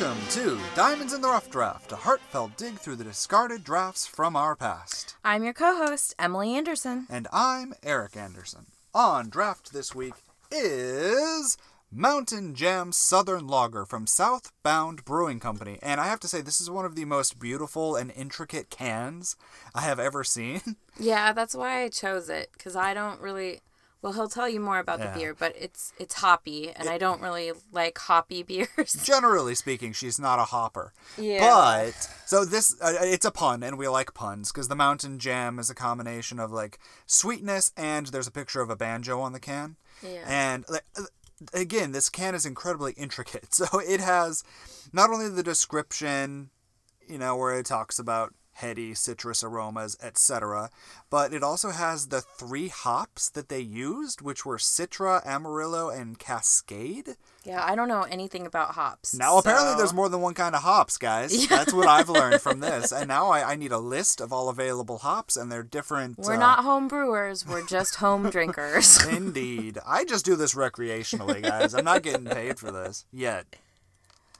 Welcome to Diamonds in the Rough Draft, a heartfelt dig through the discarded drafts from our past. I'm your co host, Emily Anderson. And I'm Eric Anderson. On draft this week is Mountain Jam Southern Lager from Southbound Brewing Company. And I have to say, this is one of the most beautiful and intricate cans I have ever seen. Yeah, that's why I chose it, because I don't really. Well, he'll tell you more about Yeah. the beer, but it's it's hoppy, and I don't really like hoppy beers. Generally speaking, she's not a hopper. Yeah. But so this uh, it's a pun, and we like puns because the Mountain Jam is a combination of like sweetness and there's a picture of a banjo on the can. Yeah. And like, uh, again, this can is incredibly intricate. So it has not only the description, you know, where it talks about heady citrus aromas, etc., but it also has the three hops that they used, which were Citra, Amarillo, and Cascade. yeah, I don't know anything about hops. Now, apparently, there's more than one kind of hops, guys. Yeah. That's what I've learned from this. And now I, I need a list of all available hops, and they're different. We're uh, not home brewers. We're just home drinkers. Indeed. I just do this recreationally, guys. I'm not getting paid for this yet.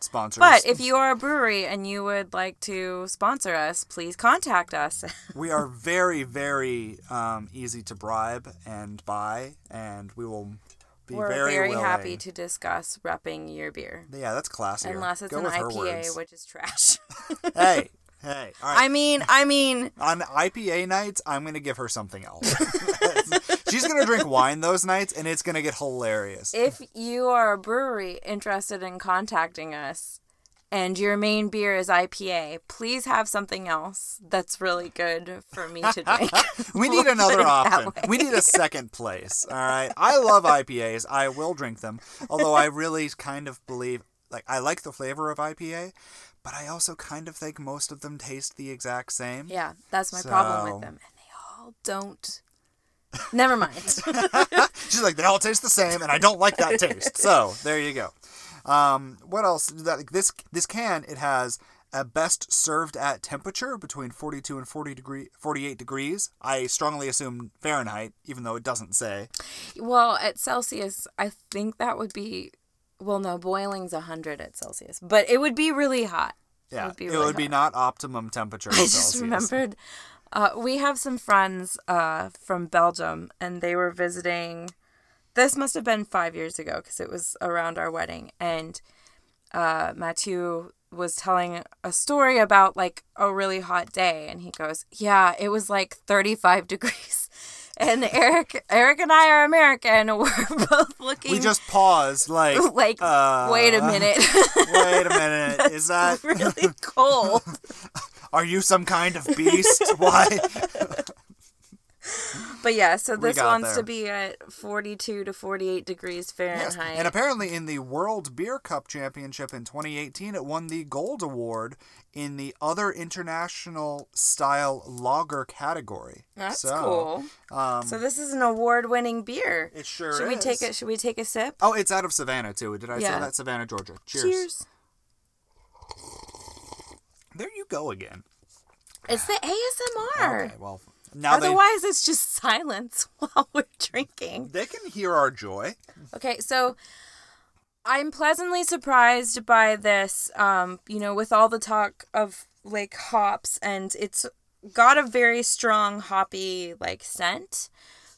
Sponsors. But if you are a brewery and you would like to sponsor us, please contact us. we are very, very um, easy to bribe and buy, and we will be We're very, very, happy to discuss repping your beer. Yeah, that's classier. Unless it's Go an IPA, which is trash. Hey, hey. All right. I mean, I mean, on IPA nights, I'm gonna give her something else. She's gonna drink wine those nights, and it's gonna get hilarious. if you are a brewery interested in contacting us and your main beer is IPA, please have something else that's really good for me to drink. we need We'll another put it that option. We need a second place. All right. I love IPAs. I will drink them, although I really kind of believe, like, I like the flavor of IPA, but I also kind of think most of them taste the exact same. yeah, that's my problem with them. And they all don't. Never mind. She's like, they all taste the same, and I don't like that taste. So there you go. Um, what else? That like, this this can it has a best served at temperature between 42 and 40 degree 48 degrees. I strongly assume Fahrenheit, even though it doesn't say. well, at Celsius, I think that would be. Well, no, boiling's 100 at Celsius, but it would be really hot. Yeah, would be it really would be not optimum temperature. I just remembered uh, we have some friends uh, from Belgium, and they were visiting. This must have been five years ago because it was around our wedding, and uh, Mathieu was telling a story about like a really hot day, and he goes, "Yeah, it was like thirty-five degrees." And Eric, Eric and I are American. We're both looking We just paused, like, like, uh, wait a minute, wait a minute, is that? really cold. Are you some kind of beast? Why? But yeah, so this wants there. to be at 42 to 48 degrees Fahrenheit. Yes, and apparently in the World Beer Cup Championship in 2018, it won the gold award in the other international style lager category. That's so, cool. Um, So this is an award-winning beer. it sure Should is. we take it? Should we take a sip? Oh, it's out of Savannah too. Did I say that? Savannah, Georgia. Cheers. Cheers. There you go again. It's the ASMR. Okay, well now Otherwise, it's just silence while we're drinking. they they can hear our joy. Okay, so I'm pleasantly surprised by this. Um, you know, with all the talk of like hops, and it's got a very strong hoppy like scent,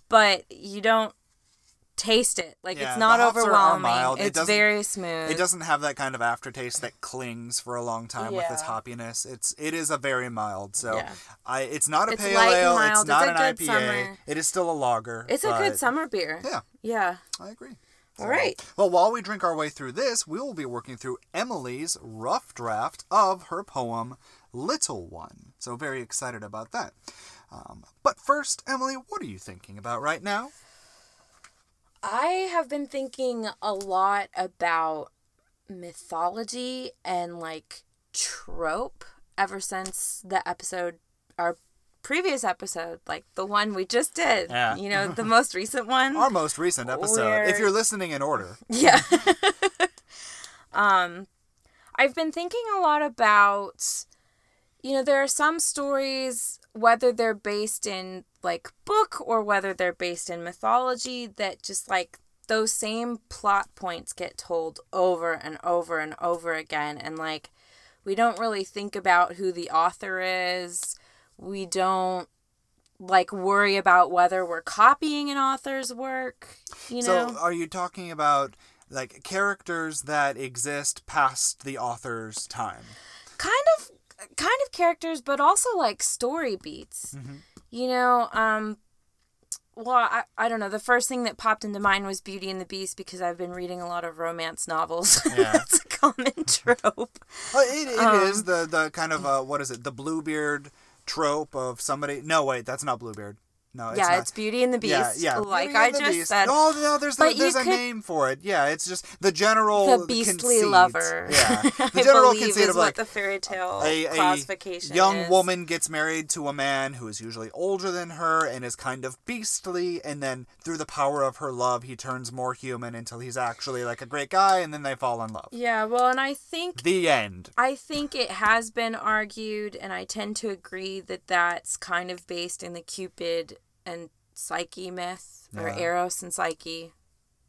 but you don't taste it. Like Yeah, it's not the hops are- are overwhelming. mild. It It's doesn't- very smooth. It doesn't have that kind of aftertaste that clings for a long time with its Yeah. hoppiness. It's it is a very mild. So Yeah. I it's not a It's pale light ale. mild. It's It's not a an IPA. summer. It is still a lager. It's a good summer beer. Yeah, Yeah. I agree. All right. Well, while we drink our way through this, we will be working through Emily's rough draft of her poem "Little One." So very excited about that. Um, but first, Emily, what are you thinking about right now? I have been thinking a lot about mythology and like trope ever since the episode, our previous episode, like the one we just did. Yeah. You know, the most recent one. Our most recent episode, Where- if you're listening in order. Yeah. um, I've been thinking a lot about, you know, there are some stories, whether they're based in like book or whether they're based in mythology, that just like those same plot points get told over and over and over again and like we don't really think about who the author is. We don't like worry about whether we're copying an author's work, you know. So, are you talking about like characters that exist past the author's time? kind of kind of characters but also like story beats. Mm-hmm. You know, um well, I, I don't know. The first thing that popped into mind was Beauty and the Beast because I've been reading a lot of romance novels. Yeah. That's a common trope. Well, it, it Um, is the the kind of uh, what is it? The Bluebeard trope of somebody. No, wait, that's not Bluebeard. No, it's yeah, not. it's Beauty and the Beast. Yeah, yeah. Like Beauty I the just Beast. said. No, no, there's But there's you a could- name for it. Yeah, it's just the general the beastly conceit. lover. Yeah, the I general believe conceit is of what like the fairy tale a, a classification young is. woman gets married to a man who is usually older than her and is kind of beastly, and then through the power of her love, he turns more human until he's actually like a great guy, and then they fall in love. Yeah, well, and I think The end. I think it has been argued, and I tend to agree that that's kind of based in the Cupid and Psyche myth, or Yeah. Eros and Psyche,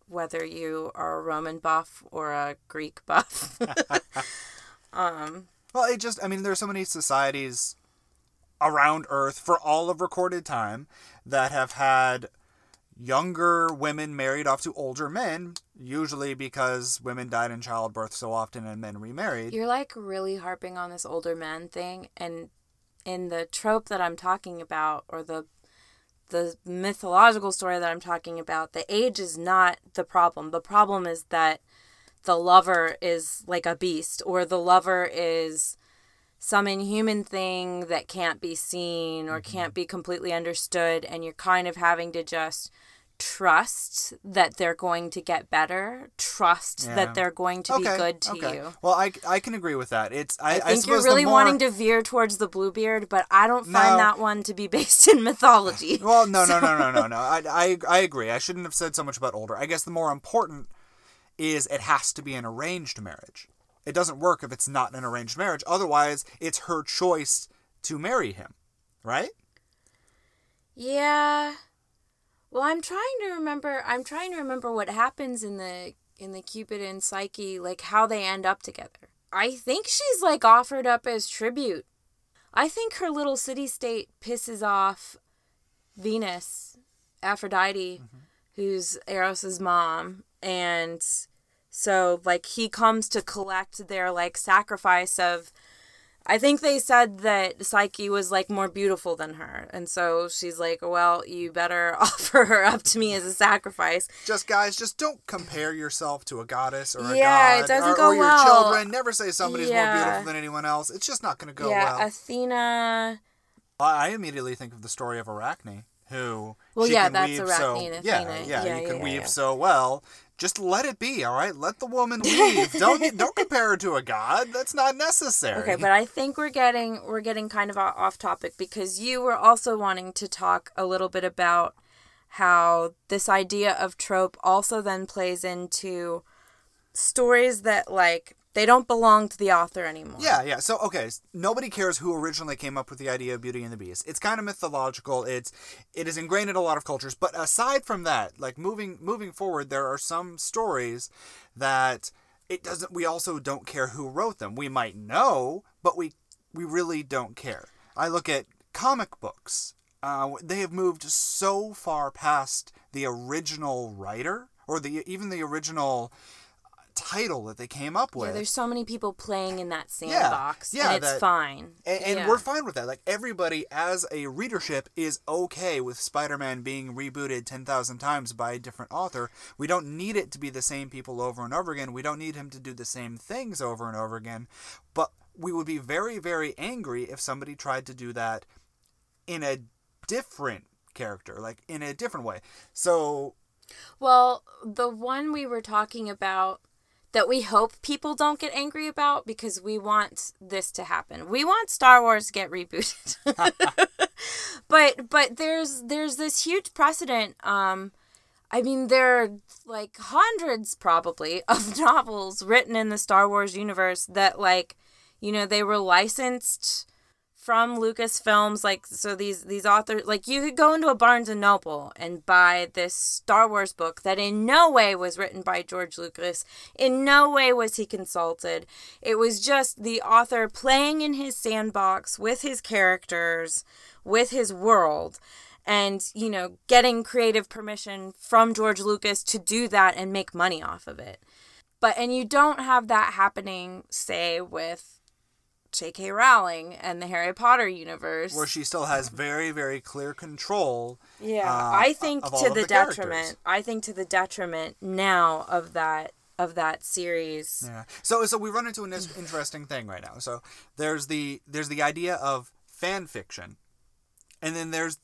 whether you are a Roman buff or a Greek buff. um, Well, it just, I mean, there are so many societies around Earth for all of recorded time that have had younger women married off to older men, usually because women died in childbirth so often and men remarried. you're like really harping on this older man thing, and in the trope that I'm talking about, or the the mythological story that I'm talking about, the age is not the problem. The problem is that the lover is like a beast or the lover is some inhuman thing that can't be seen or mm-hmm. can't be completely understood and you're kind of having to just trust that they're going to get better trust Yeah. that they're going to be good to you Well, I, I can agree with that. It's I, I think you're really more- wanting to veer towards the Bluebeard, but I don't find No. that one to be based in mythology. Well, no, no, no, no, no, no. I, I, I agree. I shouldn't have said so much about older. I guess the more important is it has to be an arranged marriage. It doesn't work if it's not an arranged marriage. Otherwise, it's her choice to marry him, right? Yeah. Well, I'm trying to remember. I'm trying to remember what happens in the in the Cupid and Psyche, like how they end up together. I think she's like offered up as tribute. I think her little city state pisses off Venus, Aphrodite, mm-hmm. who's Eros's mom, and so like he comes to collect their like sacrifice of I think they said that Psyche was like more beautiful than her. And so she's like, well, you better offer her up to me as a sacrifice. Just guys, just don't compare yourself to a goddess or a Yeah, it god doesn't or, go or your well. children. Never say somebody's more beautiful than anyone else. It's just not going to go yeah, well. Athena. I immediately think of the story of Arachne, who Well, she yeah, can that's weave so and yeah, yeah, Yeah, you can yeah, weave yeah. so well. Just let it be, all right. Let the woman weave. don't don't compare her to a god. That's not necessary. Okay, but I think we're getting we're getting kind of off topic because you were also wanting to talk a little bit about how this idea of trope also then plays into stories that like they don't belong to the author anymore. Yeah, yeah. So okay, nobody cares who originally came up with the idea of Beauty and the Beast. It's kind of mythological. It's it is ingrained in a lot of cultures. But aside from that, like moving moving forward, there are some stories that it doesn't. We also don't care who wrote them. We might know, but we we really don't care. I look at comic books. Uh, they have moved so far past the original writer or the even the original title that they came up with. Yeah, there's so many people playing in that sandbox, yeah, and it's that- fine. And, and Yeah. we're fine with that. Like everybody, as a readership, is okay with Spider-Man being rebooted ten thousand times by a different author. We don't need it to be the same people over and over again. We don't need him to do the same things over and over again. But we would be very, very angry if somebody tried to do that in a different character, like in a different way. So Well, the one we were talking about that we hope people don't get angry about because we want this to happen. We want Star Wars to get rebooted. but but there's there's this huge precedent um I mean there are like hundreds probably of novels written in the Star Wars universe that like you know they were licensed from Lucasfilms like so these these authors like you could go into a Barnes and Noble and buy this Star Wars book that in no way was written by George Lucas. In no way was he consulted. It was just the author playing in his sandbox with his characters with his world and you know getting creative permission from George Lucas to do that and make money off of it. But and you don't have that happening say with J.K. Rowling and the Harry Potter universe. Where she still has very, very clear control. Yeah, uh, I think of all to of the, the characters. detriment. I think to the detriment now of that of that series. Yeah. So so we run into an interesting thing right now. So there's the there's the idea of fan fiction, and then there's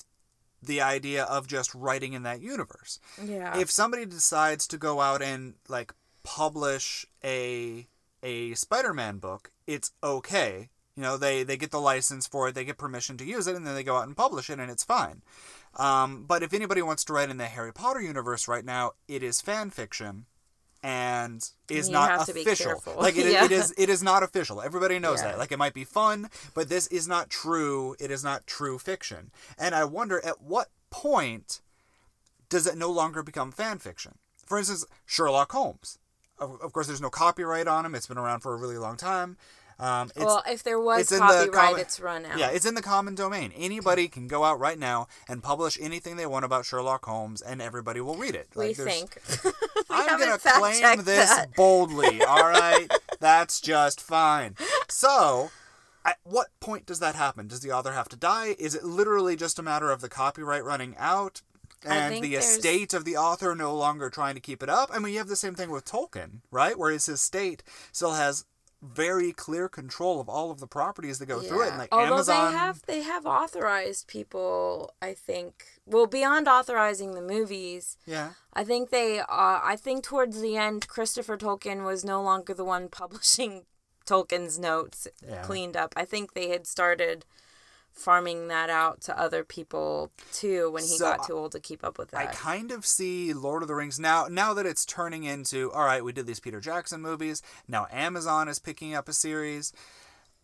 the idea of just writing in that universe. Yeah. If somebody decides to go out and like publish a a Spider-Man book, it's okay. You know, they they get the license for it, they get permission to use it, and then they go out and publish it, and it's fine. Um, but if anybody wants to write in the Harry Potter universe right now, it is fan fiction, and is You not have to be official. Like it, Yeah. it is, it is not official. Everybody knows Yeah. that. Like it might be fun, but this is not true. It is not true fiction. And I wonder at what point does it no longer become fan fiction? For instance, Sherlock Holmes. Of, of course, there's no copyright on them. It's been around for a really long time. Um, it's, well, if there was in the copyright, common- it's run out. yeah, it's in the common domain. Anybody can go out right now and publish anything they want about Sherlock Holmes, and everybody will read it. we Like, there's- think. I'm gonna claim this that. boldly. All right, that's just fine. So, at what point does that happen? Does the author have to die? Is it literally just a matter of the copyright running out and the there's- estate of the author no longer trying to keep it up? I mean, you have the same thing with Tolkien, right? Whereas his estate still has very clear control of all of the properties that go through it. And like Although Amazon, they have they have authorized people, I think. Well, beyond authorizing the movies, yeah. I think they. Uh, I think towards the end, Christopher Tolkien was no longer the one publishing Tolkien's notes Yeah. cleaned up. I think they had started farming that out to other people too when he So, got too old to keep up with that. I kind of see Lord of the Rings now. Now that it's turning into all right, we did these Peter Jackson movies. Now Amazon is picking up a series.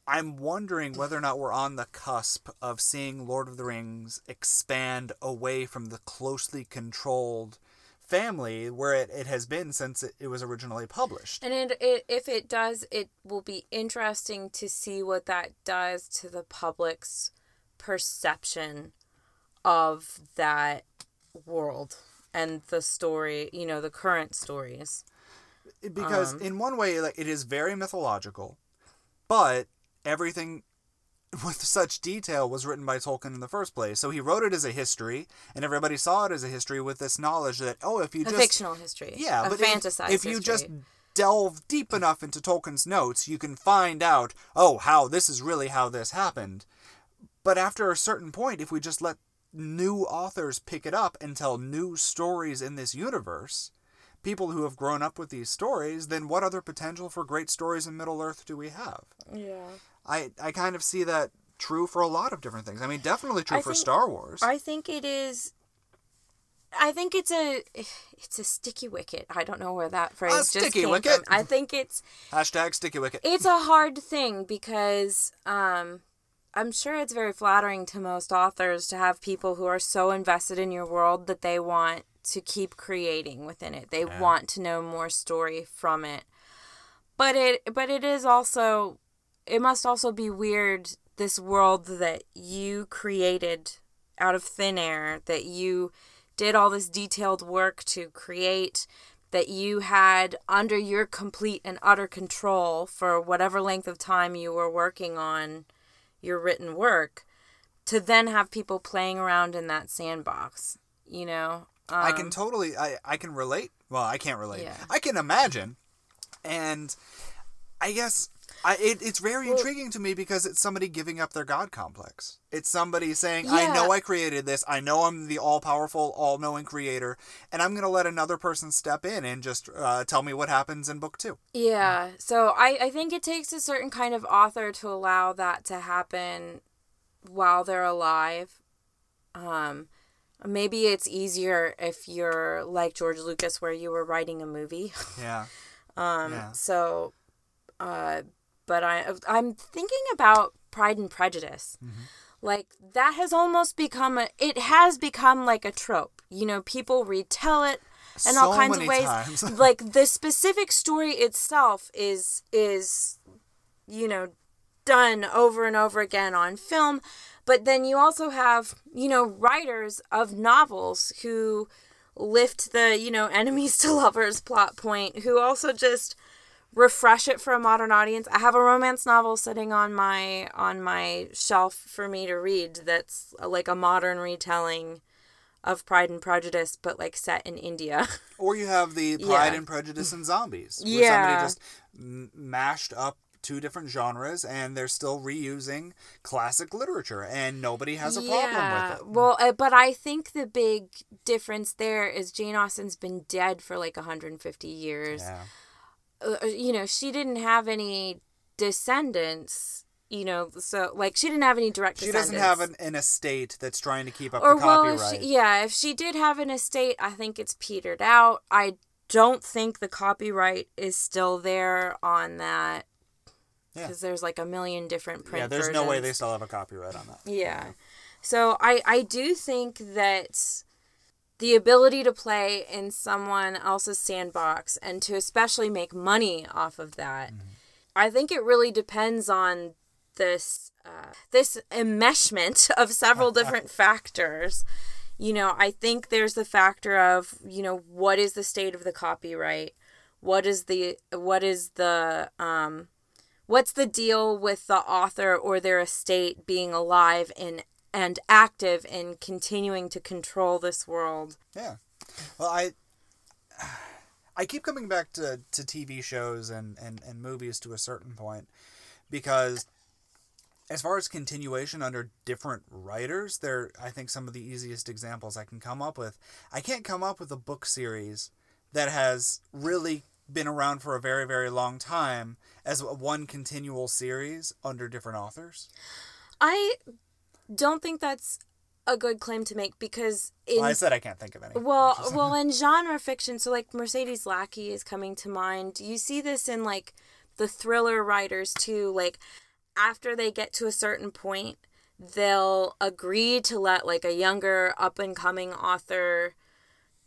I'm wondering whether or not we're on the cusp of seeing Lord of the Rings expand away from the closely controlled family where it, it has been since it, it was originally published. And it, it, if it does, it will be interesting to see what that does to the public's perception of that world and the story, you know, the current stories. because Um, in one way like it is very mythological but everything with such detail was written by Tolkien in the first place so he wrote it as a history and everybody saw it as a history with this knowledge that oh if you A just fictional history. yeah a but if- if, you just delve deep enough into Tolkien's notes you can find out oh how this is really how this happened but after a certain point if we just let new authors pick it up and tell new stories in this universe people who have grown up with these stories, then what other potential for great stories in Middle Earth do we have? Yeah. I, I kind of see that true for a lot of different things. I mean, definitely true I for think- Star Wars. I think it is. I think it's a it's a sticky wicket. I don't know where that phrase just sticky came wicket? from. I think it's Hashtag sticky wicket. it's a hard thing because um I'm sure it's very flattering to most authors to have people who are so invested in your world that they want to keep creating within it. They want to know more story from it. But it but it is also it must also be weird this world that you created out of thin air that you did all this detailed work to create that you had under your complete and utter control for whatever length of time you were working on your written work to then have people playing around in that sandbox you know I Um, can totally, I, I can relate. Well, I can't relate. Yeah. I can imagine. And I guess I, it, it's very intriguing to me because it's somebody giving up their God complex. It's somebody saying, I know I created this. I know I'm the all powerful, all knowing creator. And I'm going to let another person step in and just uh, tell me what happens in book two. Yeah. So I, I think it takes a certain kind of author to allow that to happen while they're alive. Um, maybe it's easier if you're like George Lucas, where you were writing a movie. Yeah. Um, Yeah. so, uh, but I I'm thinking about Pride and Prejudice. Mm-hmm. Like that has almost become a it has become like a trope. You know, people retell it in all So kinds of ways. like the specific story itself is is you know done over and over again on film but then you also have you know writers of novels who lift the you know enemies to lovers plot point who also just refresh it for a modern audience i have a romance novel sitting on my on my shelf for me to read that's uh, like a modern retelling of pride and prejudice but like set in india Or you have the Pride Yeah. and Prejudice and Zombies, where Yeah. somebody just m- mashed up two different genres and they're still reusing classic literature and nobody has a problem with it. Well, uh, but I think the big difference there is Jane Austen's been dead for like 150 years. Yeah. Uh, you know, she didn't have any descendants. You know, so like she didn't have any direct. She doesn't have an, an estate that's trying to keep up Or the well, if she, yeah, if she did have an estate, I think it's petered out. I don't think the copyright is still there on that. Yeah. Because there's like a million different print yeah, there's no way they still have a copyright on that. Yeah. So I I do think that the ability to play in someone else's sandbox and to especially make money off of that, I think it really depends on this uh, this enmeshment of several different factors. You know, I think there's the factor of you know what is the state of the copyright, what is the what is the um what's the deal with the author or their estate being alive and and active in continuing to control this world Yeah. Well, I I keep coming back to, to TV shows and, and, and movies to a certain point because as far as continuation under different writers, they're I think some of the easiest examples I can come up with. I can't come up with a book series that has really been around for a very very long time as one continual series under different authors. i don't think that's a good claim to make because in Well, I said I can't think of any. well well in genre fiction so like mercedes lackey is coming to mind you see this in like the thriller writers too like after they get to a certain point they'll agree to let like a younger up and coming author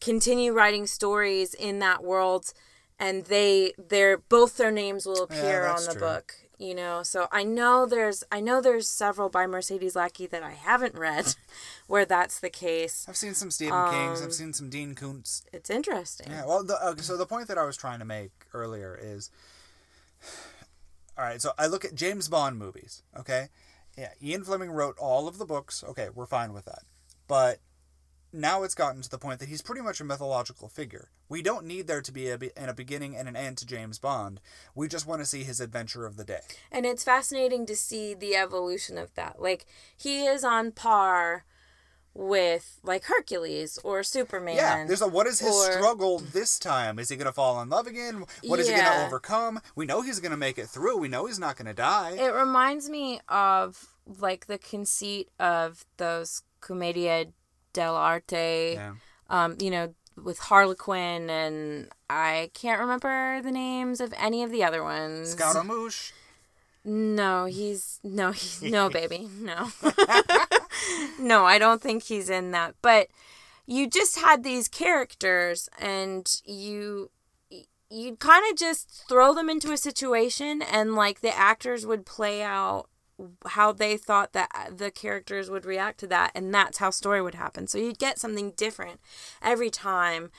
continue writing stories in that world and they their both their names will appear on the true. book you know so i know there's i know there's several by mercedes lackey that i haven't read where that's the case I've seen some Stephen Kings. Um, I've seen some Dean Koontz. it's interesting Yeah, well, the, uh, so the point that I was trying to make earlier is, all right. So I look at James Bond movies. Okay, yeah, Ian Fleming wrote all of the books. Okay, we're fine with that. But now it's gotten to the point that he's pretty much a mythological figure. We don't need there to be a, be- and a beginning and an end to James Bond. We just want to see his adventure of the day. and it's fascinating to see the evolution of that like he is on par with like hercules or superman Yeah, there's a what is his or- struggle this time? Is he gonna fall in love again? What is he gonna overcome? We know he's gonna make it through. We know he's not gonna die. It reminds me of like the conceit of those commedia dell'arte, yeah. um, you know, with Harlequin and I can't remember the names of any of the other ones. Scaramouche. No, he's no, he's no baby, no, no. I don't think he's in that. But you just had these characters, and you you'd kind of just throw them into a situation, and like the actors would play out how they thought that uh, the characters would react to that, and that's how story would happen. So you'd get something different every time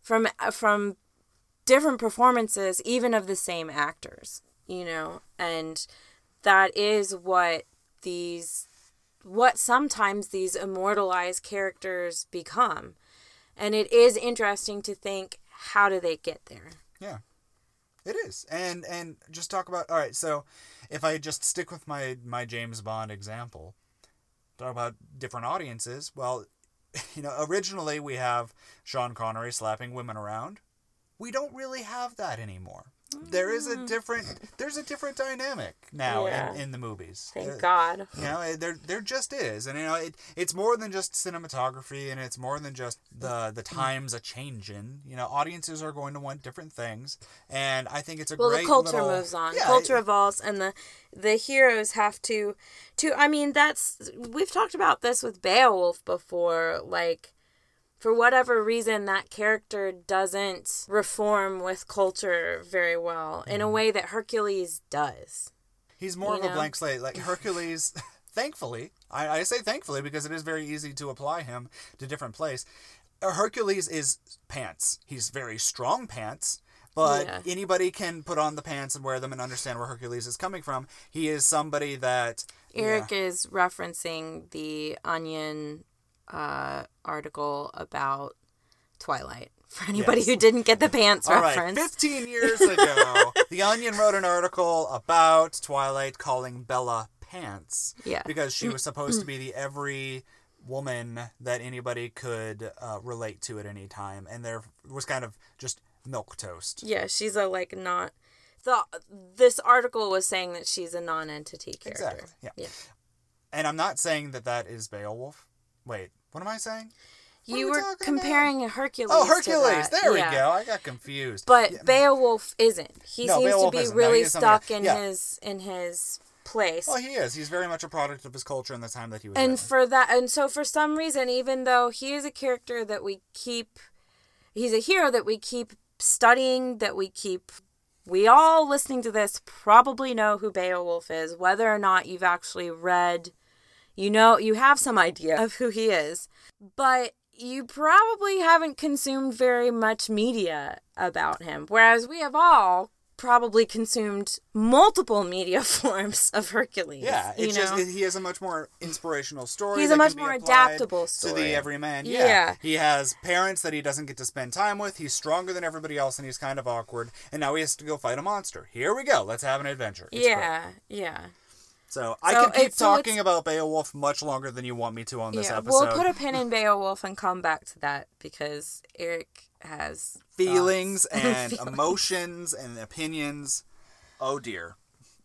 from uh, from different performances, even of the same actors, you know, and that is what these, what sometimes these immortalized characters become. And it is interesting to think how do they get there? Yeah, it is. And and just talk about all right. So if I just stick with my my James Bond example, talk about different audiences. Well, you know, originally we have Sean Connery slapping women around. We don't really have that anymore. There is a different there's a different dynamic now Yeah. in, in the movies. Thank Uh, God. You know, there there just is, and you know, it, it's more than just cinematography, and it's more than just the the times a changing. You know, audiences are going to want different things, and I think it's a Well, great the culture little- moves on. Yeah, culture it- evolves, and the the heroes have to to. I mean, that's we've talked about this with Beowulf before. Like, for whatever reason, that character doesn't reform with culture very well in a way that Hercules does. He's more of a blank slate. Like Hercules, thankfully, I, I say thankfully because it is very easy to apply him to different place. Uh, Hercules is pants. He's very strong pants, but Yeah. anybody can put on the pants and wear them and understand where Hercules is coming from. He is somebody that Eric is referencing the Onion uh, article about Twilight. For anybody Yes. who didn't get the pants All right, reference. 15 years ago, The Onion wrote an article about Twilight calling Bella pants. Yeah. Because she was supposed to be the every woman that anybody could uh, relate to at any time. And there was kind of just milk toast. Yeah, she's a like not the this article was saying that she's a non-entity character. Exactly, yeah. Yeah. And I'm not saying that that is Beowulf. Wait, what am I saying? What You we were talking about? Hercules. Oh, Hercules. There Yeah. we go. I got confused. But Yeah. Beowulf isn't. He No, seems Beowulf to be isn't. Really he is something else. stuck in Yeah. his in his place. Well, he is. He's very much a product of his culture and the time that he was and for that and so for some reason even though he is a character that we keep he's a hero that we keep studying that we keep we all listening to this probably know who Beowulf is whether or not you've actually read you know you have some idea of who he is but you probably haven't consumed very much media about him whereas we have all probably consumed multiple media forms of Hercules Yeah, you know? just he has a much more inspirational story. He's a much more adaptable to the everyman. Yeah. Yeah. he has parents that he doesn't get to spend time with. He's stronger than everybody else, and he's kind of awkward. And now he has to go fight a monster. Here we go. Let's have an adventure. It's great. yeah, yeah. So I So can keep it's- so talking about Beowulf much longer than you want me to on this yeah. episode. We'll put a pin in Beowulf and come back to that because Eric has Feelings thoughts. and Feelings. emotions and opinions. Oh dear.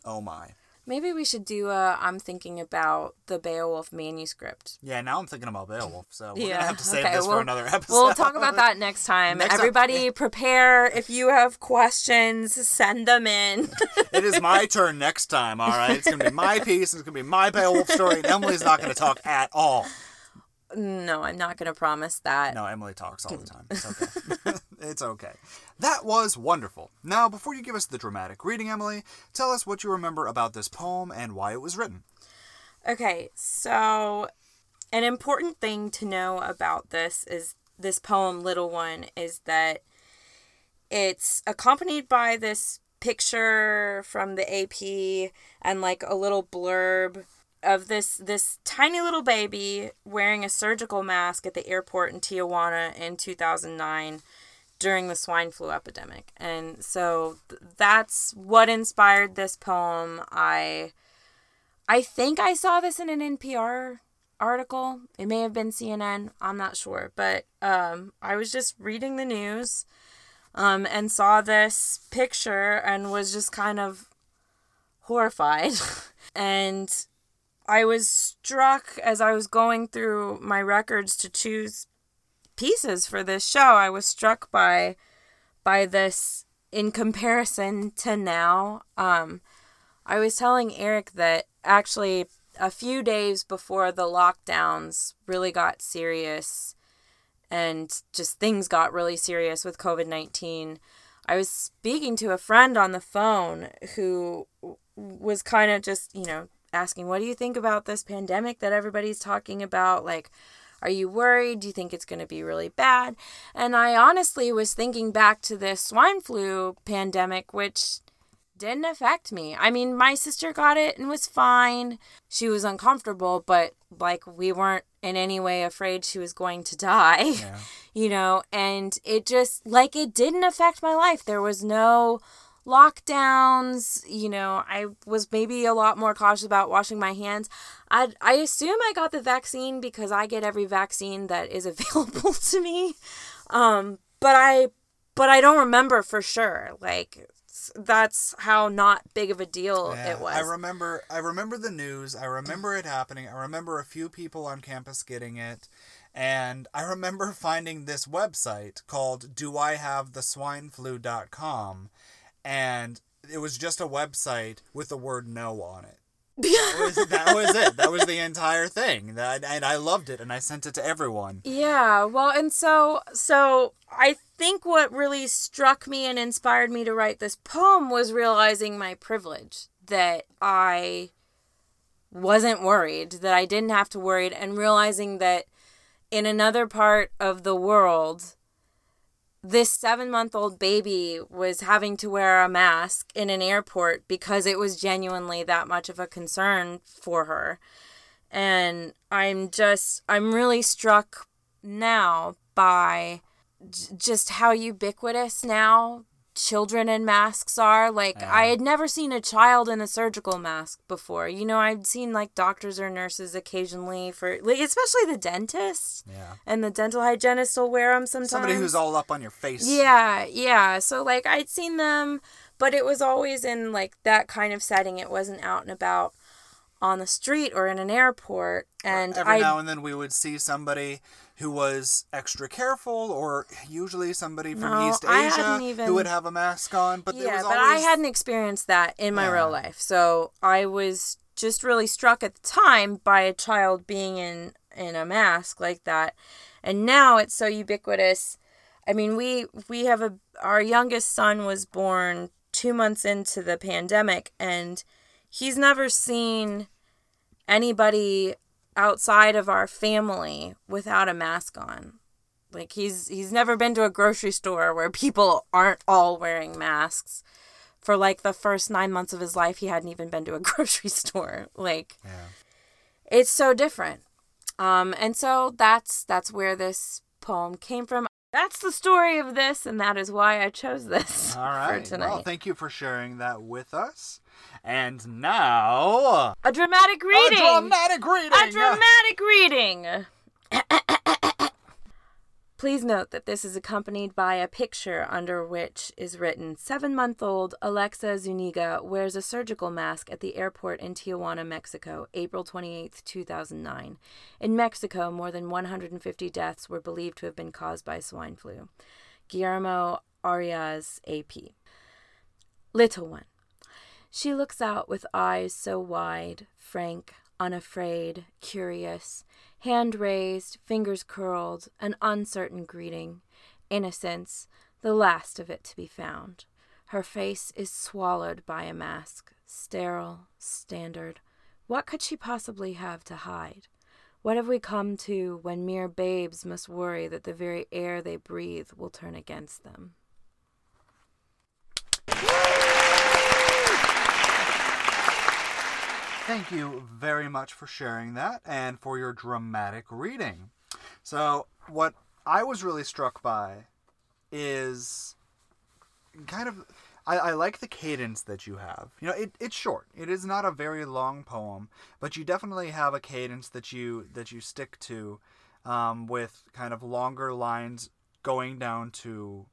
Oh my. Maybe we should do a I'm thinking about the Beowulf manuscript. Yeah, now I'm thinking about Beowulf, so we're yeah. gonna have to save okay, this we'll, for another episode. We'll talk about that next time. Next. Everybody prepare. If you have questions, send them in. It is my turn next time, all right? It's going to be my piece. It's going to be my Beowulf story. And Emily's not going to talk at all. No, I'm not going to promise that. No, Emily talks all the time. It's okay. it's okay. That was wonderful. Now, before you give us the dramatic reading, Emily, tell us what you remember about this poem and why it was written. Okay, so an important thing to know about this is this poem, Little One, is that it's accompanied by this picture from the AP and like a little blurb of this this tiny little baby wearing a surgical mask at the airport in Tijuana in 2009 during the swine flu epidemic. And so th- that's what inspired this poem. I I think I saw this in an NPR article. It may have been CNN. I'm not sure, but um, I was just reading the news um, and saw this picture and was just kind of horrified. and I was struck as I was going through my records to choose pieces for this show. I was struck by by this in comparison to now. Um, I was telling Eric that actually a few days before the lockdowns really got serious and just things got really serious with COVID 19, I was speaking to a friend on the phone who was kind of just, you know, asking, What do you think about this pandemic that everybody's talking about? Like, are you worried? Do you think it's going to be really bad? And I honestly was thinking back to this swine flu pandemic, which didn't affect me. I mean, my sister got it and was fine. She was uncomfortable, but like we weren't in any way afraid she was going to die. Yeah. You know, and it just like it didn't affect my life. There was no lockdowns, you know, I was maybe a lot more cautious about washing my hands. I I assume I got the vaccine because I get every vaccine that is available to me. Um, but I but I don't remember for sure. Like that's how not big of a deal Yeah, it was. I remember. I remember the news. I remember it happening. I remember a few people on campus getting it, and I remember finding this website called "DoIHaveTheSwineFlu.com," and it was just a website with the word "no" on it. That was, that was it. That was the entire thing. That, and I loved it, and I sent it to everyone. Yeah, well, and so so I think what really struck me and inspired me to write this poem was realizing my privilege that I wasn't worried, that I didn't have to worry, and realizing that in another part of the world, this seven month old baby was having to wear a mask in an airport because it was genuinely that much of a concern for her. And I'm just, I'm really struck now by j- just how ubiquitous now children in masks are. Like, I had never seen a child in a surgical mask before. You know, I'd seen like doctors or nurses occasionally for, like, especially the dentist Yeah. and the dental hygienist will wear them sometimes. Somebody who's all up on your face. Yeah, yeah. So like I'd seen them, but it was always in like that kind of setting. It wasn't out and about on the street or in an airport. And Every I now and then we would see somebody who was extra careful, or usually somebody from No, East Asia even- who would have a mask on. But there yeah, was but always I hadn't experienced that in my Yeah. real life. So I was just really struck at the time by a child being in in a mask like that. And now it's so ubiquitous. I mean, we we have a our youngest son was born 2 months into the pandemic and he's never seen anybody outside of our family without a mask on. Like he's he's never been to a grocery store where people aren't all wearing masks. For like the first 9 months of his life he hadn't even been to a grocery store. Like Yeah. it's so different. Um and so that's that's where this poem came from. That's the story of this and that is why I chose this All right. for tonight. Well, thank you for sharing that with us. And now a dramatic reading. a dramatic reading. A dramatic reading. Please note that this is accompanied by a picture under which is written Seven month old Alexa Zuniga wears a surgical mask at the airport in Tijuana, Mexico, April 28, 2009. In Mexico, more than 150 deaths were believed to have been caused by swine flu. Guillermo Arias, AP. Little one. She looks out with eyes so wide, frank, unafraid, curious, hand raised, fingers curled, an uncertain greeting, innocence, the last of it to be found. Her face is swallowed by a mask, sterile, standard. What could she possibly have to hide? What have we come to when mere babes must worry that the very air they breathe will turn against them? Thank you very much for sharing that and for your dramatic reading. So, what I was really struck by is kind of. I, I like the cadence that you have. You know, it, it's short. It is not a very long poem, but you definitely have a cadence that you that you stick to, um, with kind of longer lines going down to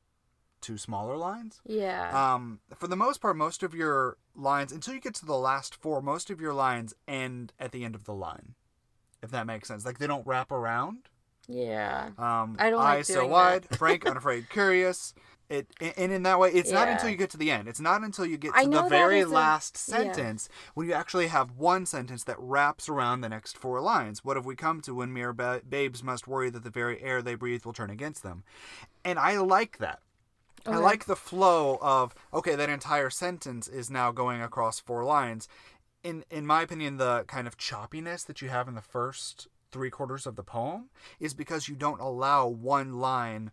to smaller lines. Yeah. Um, for the most part, most of your lines, until you get to the last four, most of your lines end at the end of the line. If that makes sense. Like they don't wrap around. yeah. Um, I don't like eyes so wide, that. frank, unafraid, curious. It and in that way, it's not until you get to the end. It's not until you get to the very a- last yeah. sentence when you actually have one sentence that wraps around the next four lines. What have we come to when mere ba- babes must worry that the very air they breathe will turn against them? And I like that. I like the flow of okay, that entire sentence is now going across four lines. In in my opinion, the kind of choppiness that you have in the first three quarters of the poem is because you don't allow one line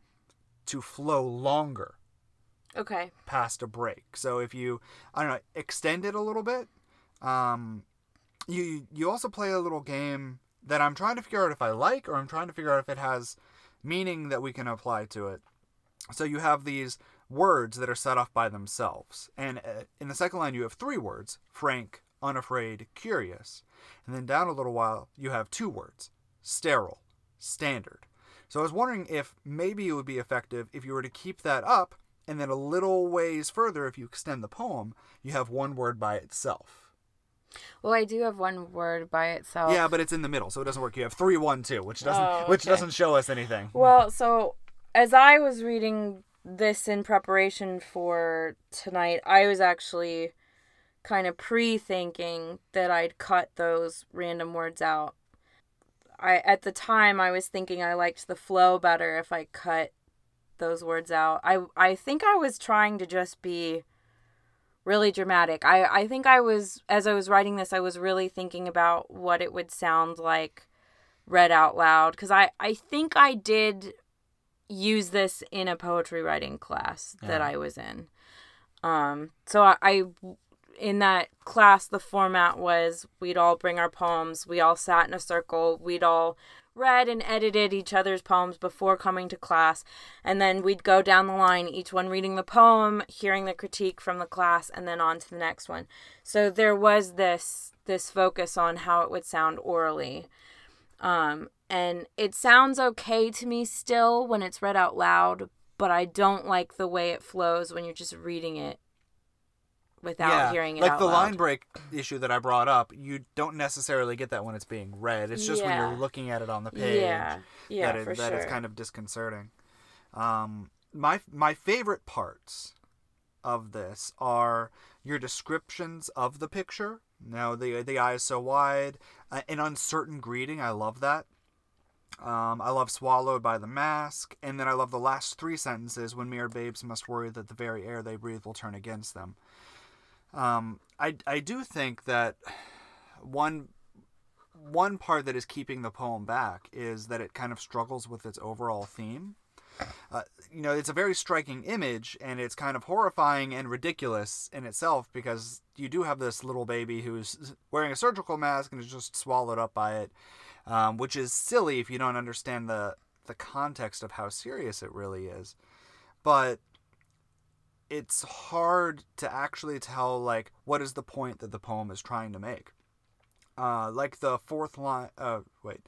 to flow longer Okay. past a break. So if you I don't know, extend it a little bit, um you you also play a little game that I'm trying to figure out if I like or I'm trying to figure out if it has meaning that we can apply to it. So you have these words that are set off by themselves. And uh, in the second line you have three words, frank, unafraid, curious. And then down a little while you have two words, sterile, standard. So I was wondering if maybe it would be effective if you were to keep that up and then a little ways further, if you extend the poem, you have one word by itself. Well, I do have one word by itself. Yeah, but it's in the middle, so it doesn't work. You have three, one, two, which doesn't Oh, which doesn't show us anything. Well, so as I was reading this in preparation for tonight, I was actually kind of pre-thinking that I'd cut those random words out. I at the time I was thinking I liked the flow better if I cut those words out. I I think I was trying to just be really dramatic. I I think I was as I was writing this I was really thinking about what it would sound like read out loud cuz I I think I did use this in a poetry writing class that Yeah. I was in. Um so I, I in that class the format was we'd all bring our poems, we all sat in a circle, we'd all read and edited each other's poems before coming to class and then we'd go down the line each one reading the poem hearing the critique from the class and then on to the next one so there was this this focus on how it would sound orally um and it sounds okay to me still when it's read out loud but i don't like the way it flows when you're just reading it without hearing it like the loud. line break issue that I brought up, you don't necessarily get that when it's being read. It's just when you're looking at it on the page yeah yeah that, it, for that sure it's kind of disconcerting. Um, my my favorite parts of this are your descriptions of the picture. Now the the eye is so wide, uh, an uncertain greeting. I love that. Um, I love swallowed by the mask, and then I love the last three sentences when mere babes must worry that the very air they breathe will turn against them. Um, I I do think that one one part that is keeping the poem back is that it kind of struggles with its overall theme. Uh, you know, it's a very striking image, and it's kind of horrifying and ridiculous in itself because you do have this little baby who's wearing a surgical mask and is just swallowed up by it, um, which is silly if you don't understand the the context of how serious it really is. But it's hard to actually tell like what is the point that the poem is trying to make. Uh, like the fourth line, uh, wait,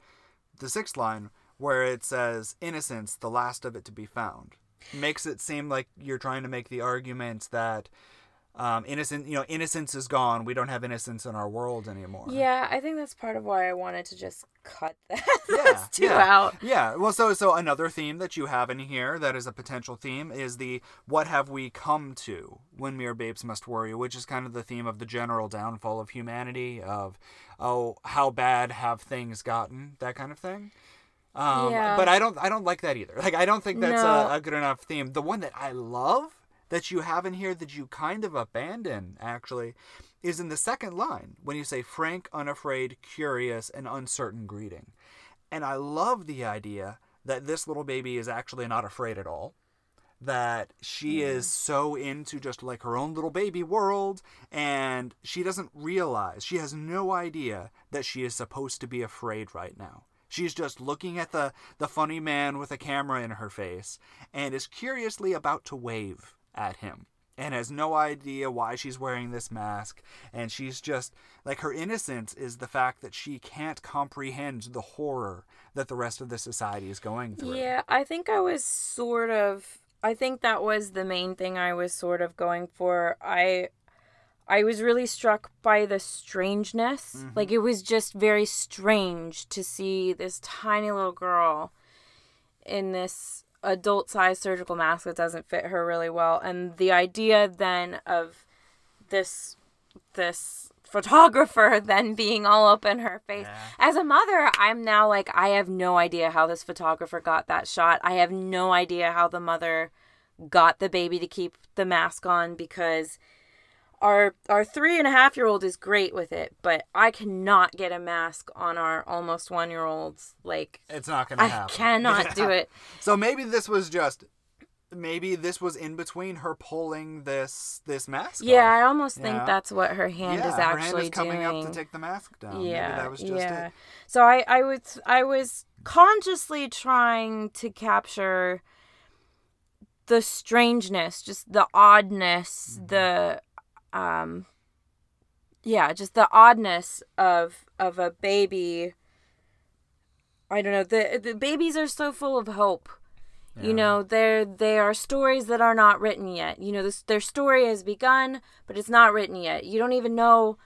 the sixth line where it says "innocence, the last of it to be found," makes it seem like you're trying to make the argument that um, innocent, you know, innocence is gone. We don't have innocence in our world anymore. yeah i think that's part of why i wanted to just cut that yeah, two yeah. out Yeah. Well, so so another theme that you have in here that is a potential theme is the what have we come to when mere babes must worry, which is kind of the theme of the general downfall of humanity of oh how bad have things gotten that kind of thing. Um, Yeah. But I don't I don't like that either. Like I don't think that's No. a, a good enough theme. The one that I love that you have in here that you kind of abandon actually is in the second line when you say frank, unafraid, curious, and uncertain greeting. And I love the idea that this little baby is actually not afraid at all. That she mm-hmm. is so into just like her own little baby world, and she doesn't realize, she has no idea that she is supposed to be afraid right now. She's just looking at the, the funny man with a camera in her face and is curiously about to wave at him and has no idea why she's wearing this mask. And she's just like her innocence is the fact that she can't comprehend the horror that the rest of the society is going through. Yeah, I think I was sort of I think that was the main thing I was sort of going for. I I was really struck by the strangeness. Mm-hmm. Like it was just very strange to see this tiny little girl in this adult sized surgical mask that doesn't fit her really well. And the idea then of this this photographer then being all up in her face. Yeah. as a mother i'm now like i have no idea how this photographer got that shot. I have no idea how the mother got the baby to keep the mask on because our our three and a half year old is great with it but i cannot get a mask on our almost one year olds like It's not going to i happen. cannot do it So maybe this was just maybe this was in between her pulling this this mask yeah off. i almost think Yeah. that's what her hand yeah, is her actually hand is coming doing up to take the mask down. yeah maybe that was just yeah it. so i i was i was consciously trying to capture the strangeness just the oddness Mm-hmm. the um yeah just the oddness of of a baby i don't know the the babies are so full of hope You know, there they are stories that are not written yet. You know, this their story has begun, but it's not written yet. You don't even know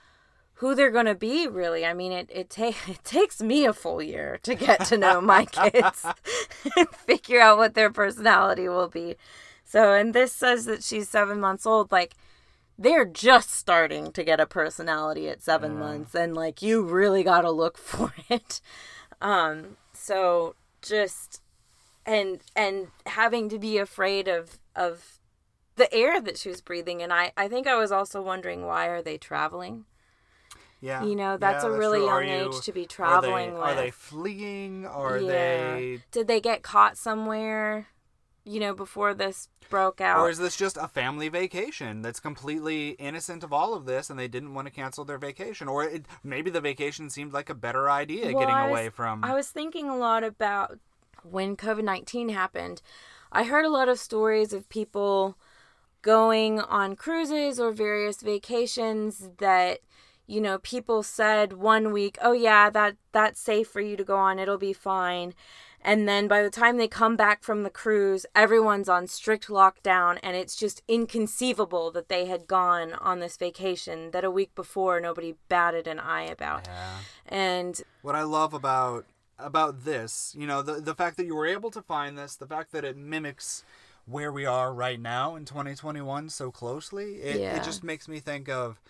who they're going to be really. I mean, it it, ta- it takes me a full year to get to know my kids and figure out what their personality will be. So, and this says that she's 7 months old like they're just starting to get a personality at 7 months and like you really got to look for it. Um so just and and having to be afraid of of the air that she was breathing and I I think I was also wondering why are they traveling? Yeah. You know, that's Yeah, a really true. Young age to be are they- traveling Are they, with. fleeing? Are Yeah. they? Did they get caught somewhere? You know, before this broke out. Or is this just a family vacation that's completely innocent of all of this, and they didn't want to cancel their vacation? Or it, maybe the vacation seemed like a better idea, Well, getting was- away from. I was thinking a lot about when COVID 19 happened. I heard a lot of stories of people going on cruises or various vacations that you know people said one week oh yeah that that's safe for you to go on it'll be fine and then by the time they come back from the cruise everyone's on strict lockdown and it's just inconceivable that they had gone on this vacation that a week before nobody batted an eye about yeah. and what I love about about this, you know, the the fact that you were able to find this, the fact that it mimics where we are right now in 2021 so closely, it, Yeah. it just makes me think of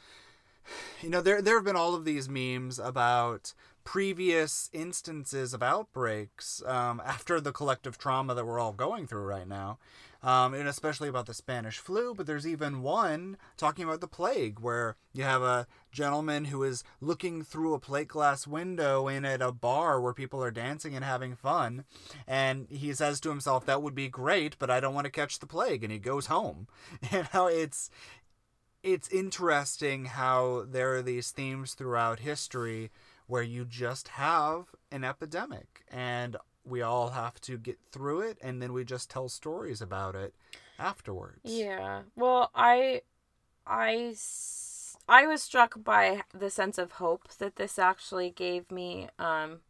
you know, there there have been all of these memes about previous instances of outbreaks um, after the collective trauma that we're all going through right now, um, and especially about the Spanish flu. But there's even one talking about the plague, where you have a gentleman who is looking through a plate glass window in at a bar where people are dancing and having fun, and he says to himself, "That would be great, but I don't want to catch the plague," and he goes home. You know, it's it's interesting how there are these themes throughout history where you just have an epidemic and we all have to get through it and then we just tell stories about it afterwards. Yeah. Well, I I I was struck by the sense of hope that this actually gave me. Um,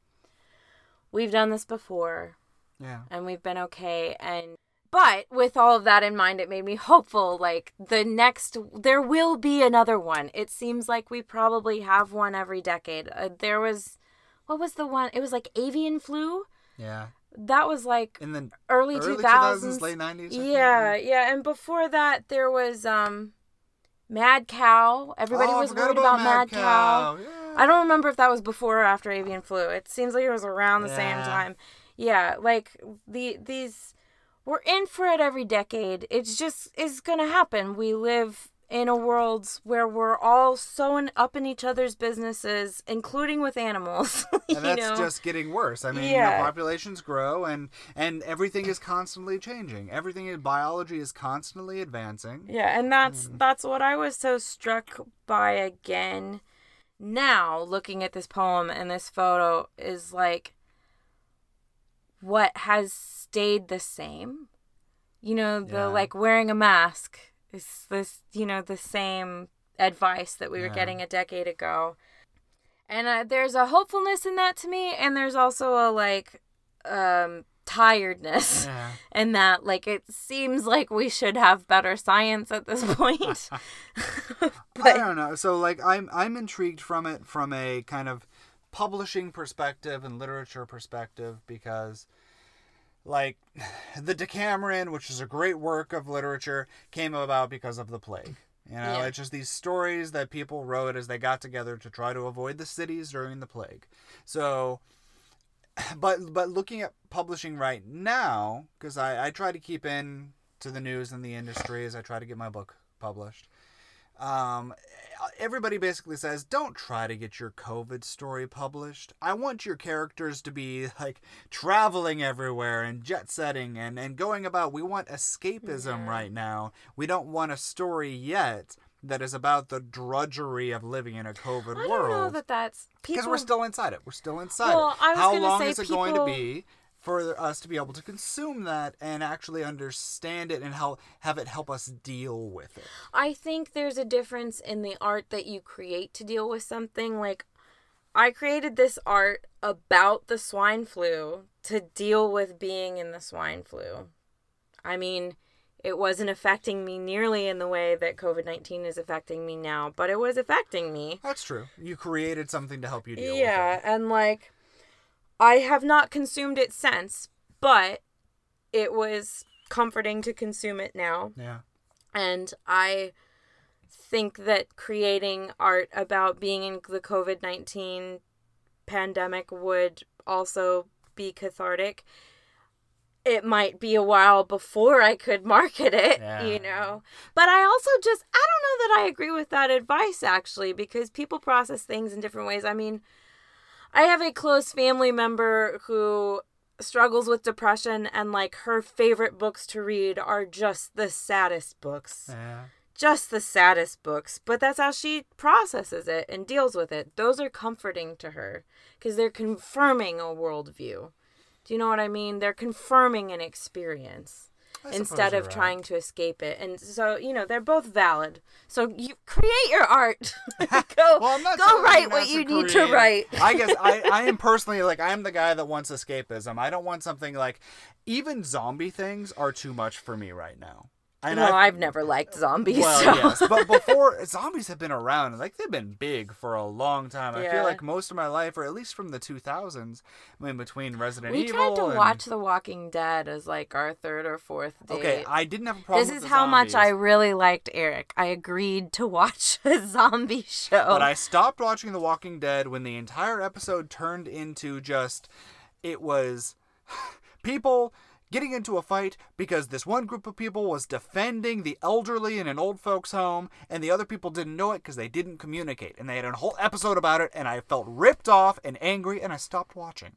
we've done this before, Yeah. and we've been okay. And but with all of that in mind, it made me hopeful. Like the next, there will be another one. It seems like we probably have one every decade. Uh, there was, what was the one? It was like avian flu. Yeah. That was like In the early, early 2000s. late 90s. I think? Yeah, yeah, and before that there was um Mad Cow. Everybody Oh, was worried about, Mad Cow. Cow. Yeah. I don't remember if that was before or after avian flu. It seems like it was around the same time. Yeah, like the these we're in for it every decade. It's just it's going to happen. We live in a world where we're all so in, up in each other's businesses, including with animals. and that's know? just getting worse. I mean, Yeah. you know, populations grow and and everything is constantly changing. Everything in biology is constantly advancing. Yeah, and that's hmm. that's what I was so struck by again. Now, looking at this poem and this photo is like what has stayed the same. You know, the Yeah. like wearing a mask is this, you know, the same advice that we were Yeah. getting a decade ago. And uh, there's a hopefulness in that to me and there's also a like um tiredness Yeah. and that like it seems like we should have better science at this point. but... I don't know. So like I'm I'm intrigued from it from a kind of publishing perspective and literature perspective because like the Decameron, which is a great work of literature, came about because of the plague. You know, Yeah. it's just these stories that people wrote as they got together to try to avoid the cities during the plague. So but but looking at publishing right now, because I, I try to keep in to the news and the industry as I try to get my book published. Um, everybody basically says, don't try to get your COVID story published. I want your characters to be like traveling everywhere and jet setting and, and going about. We want escapism Yeah. right now. We don't want a story yet that is about the drudgery of living in a COVID I world don't know that that's because people. we're still inside it. We're still inside Well, it. I was How long say is it going to people- be for us to be able to consume that and actually understand it and help have it help us deal with it? I think there's a difference in the art that you create to deal with something. Like, I created this art about the swine flu to deal with being in the swine flu. I mean, it wasn't affecting me nearly in the way that COVID 19 is affecting me now, but it was affecting me. That's true. You created something to help you deal yeah, with it. and like, I have not consumed it since, but it was comforting to consume it now. Yeah. And I think that creating art about being in the COVID 19 pandemic would also be cathartic. It might be a while before I could market it, Yeah. you know. But I also just, I don't know that I agree with that advice actually, because people process things in different ways. I mean, I have a close family member who struggles with depression, and like her favorite books to read are just the saddest books Yeah. just the saddest books, but that's how she processes it and deals with it. Those are comforting to her because they're confirming a worldview. Do you know what I mean? They're confirming an experience instead of right. trying to escape it. And so, you know, they're both valid. So you create your art. go Well, I'm not go write what you need to write. I guess I, I am personally like I'm the guy that wants escapism. I don't want something like even zombie things are too much for me right now. And no, I- I've never liked zombies. well, so. yes, but before zombies have been around, like they've been big for a long time. Yeah. I feel like most of my life, or at least from the 2000s, I mean, between Resident we Evil. We tried to and- watch The Walking Dead as like our third or fourth date. Okay, I didn't have a problem. This is how much I really liked Eric. I agreed to watch a zombie show. But I stopped watching The Walking Dead when the entire episode turned into just it was people getting into a fight because this one group of people was defending the elderly in an old folks home and the other people didn't know it because they didn't communicate and they had a whole episode about it and I felt ripped off and angry and I stopped watching.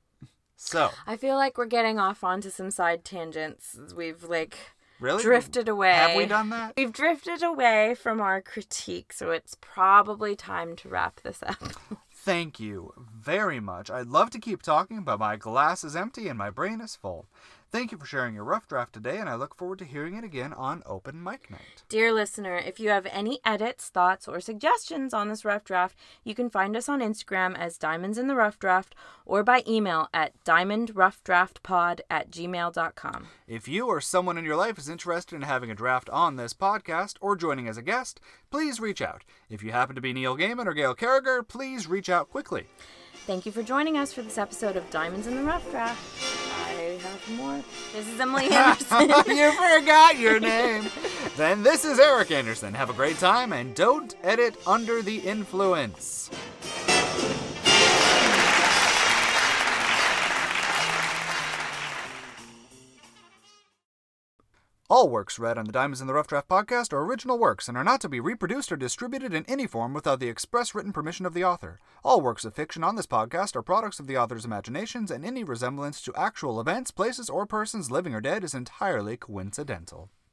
So, I feel like we're getting off onto some side tangents. We've like really drifted away. Have we done that? We've drifted away from our critique, so it's probably time to wrap this up. Thank you very much. I'd love to keep talking, but my glass is empty and my brain is full. Thank you for sharing your rough draft today, and I look forward to hearing it again on Open Mic Night. Dear listener, if you have any edits, thoughts, or suggestions on this rough draft, you can find us on Instagram as Diamonds in the Rough Draft or by email at diamondroughdraftpod at gmail.com. If you or someone in your life is interested in having a draft on this podcast or joining as a guest, please reach out. If you happen to be Neil Gaiman or Gail Carriger, please reach out quickly. Thank you for joining us for this episode of Diamonds in the Rough Draft. I have more. This is Emily Anderson. you forgot your name. then this is Eric Anderson. Have a great time and don't edit under the influence. All works read on the Diamonds in the Rough Draft podcast are original works and are not to be reproduced or distributed in any form without the express written permission of the author. All works of fiction on this podcast are products of the author's imaginations, and any resemblance to actual events, places, or persons living or dead is entirely coincidental.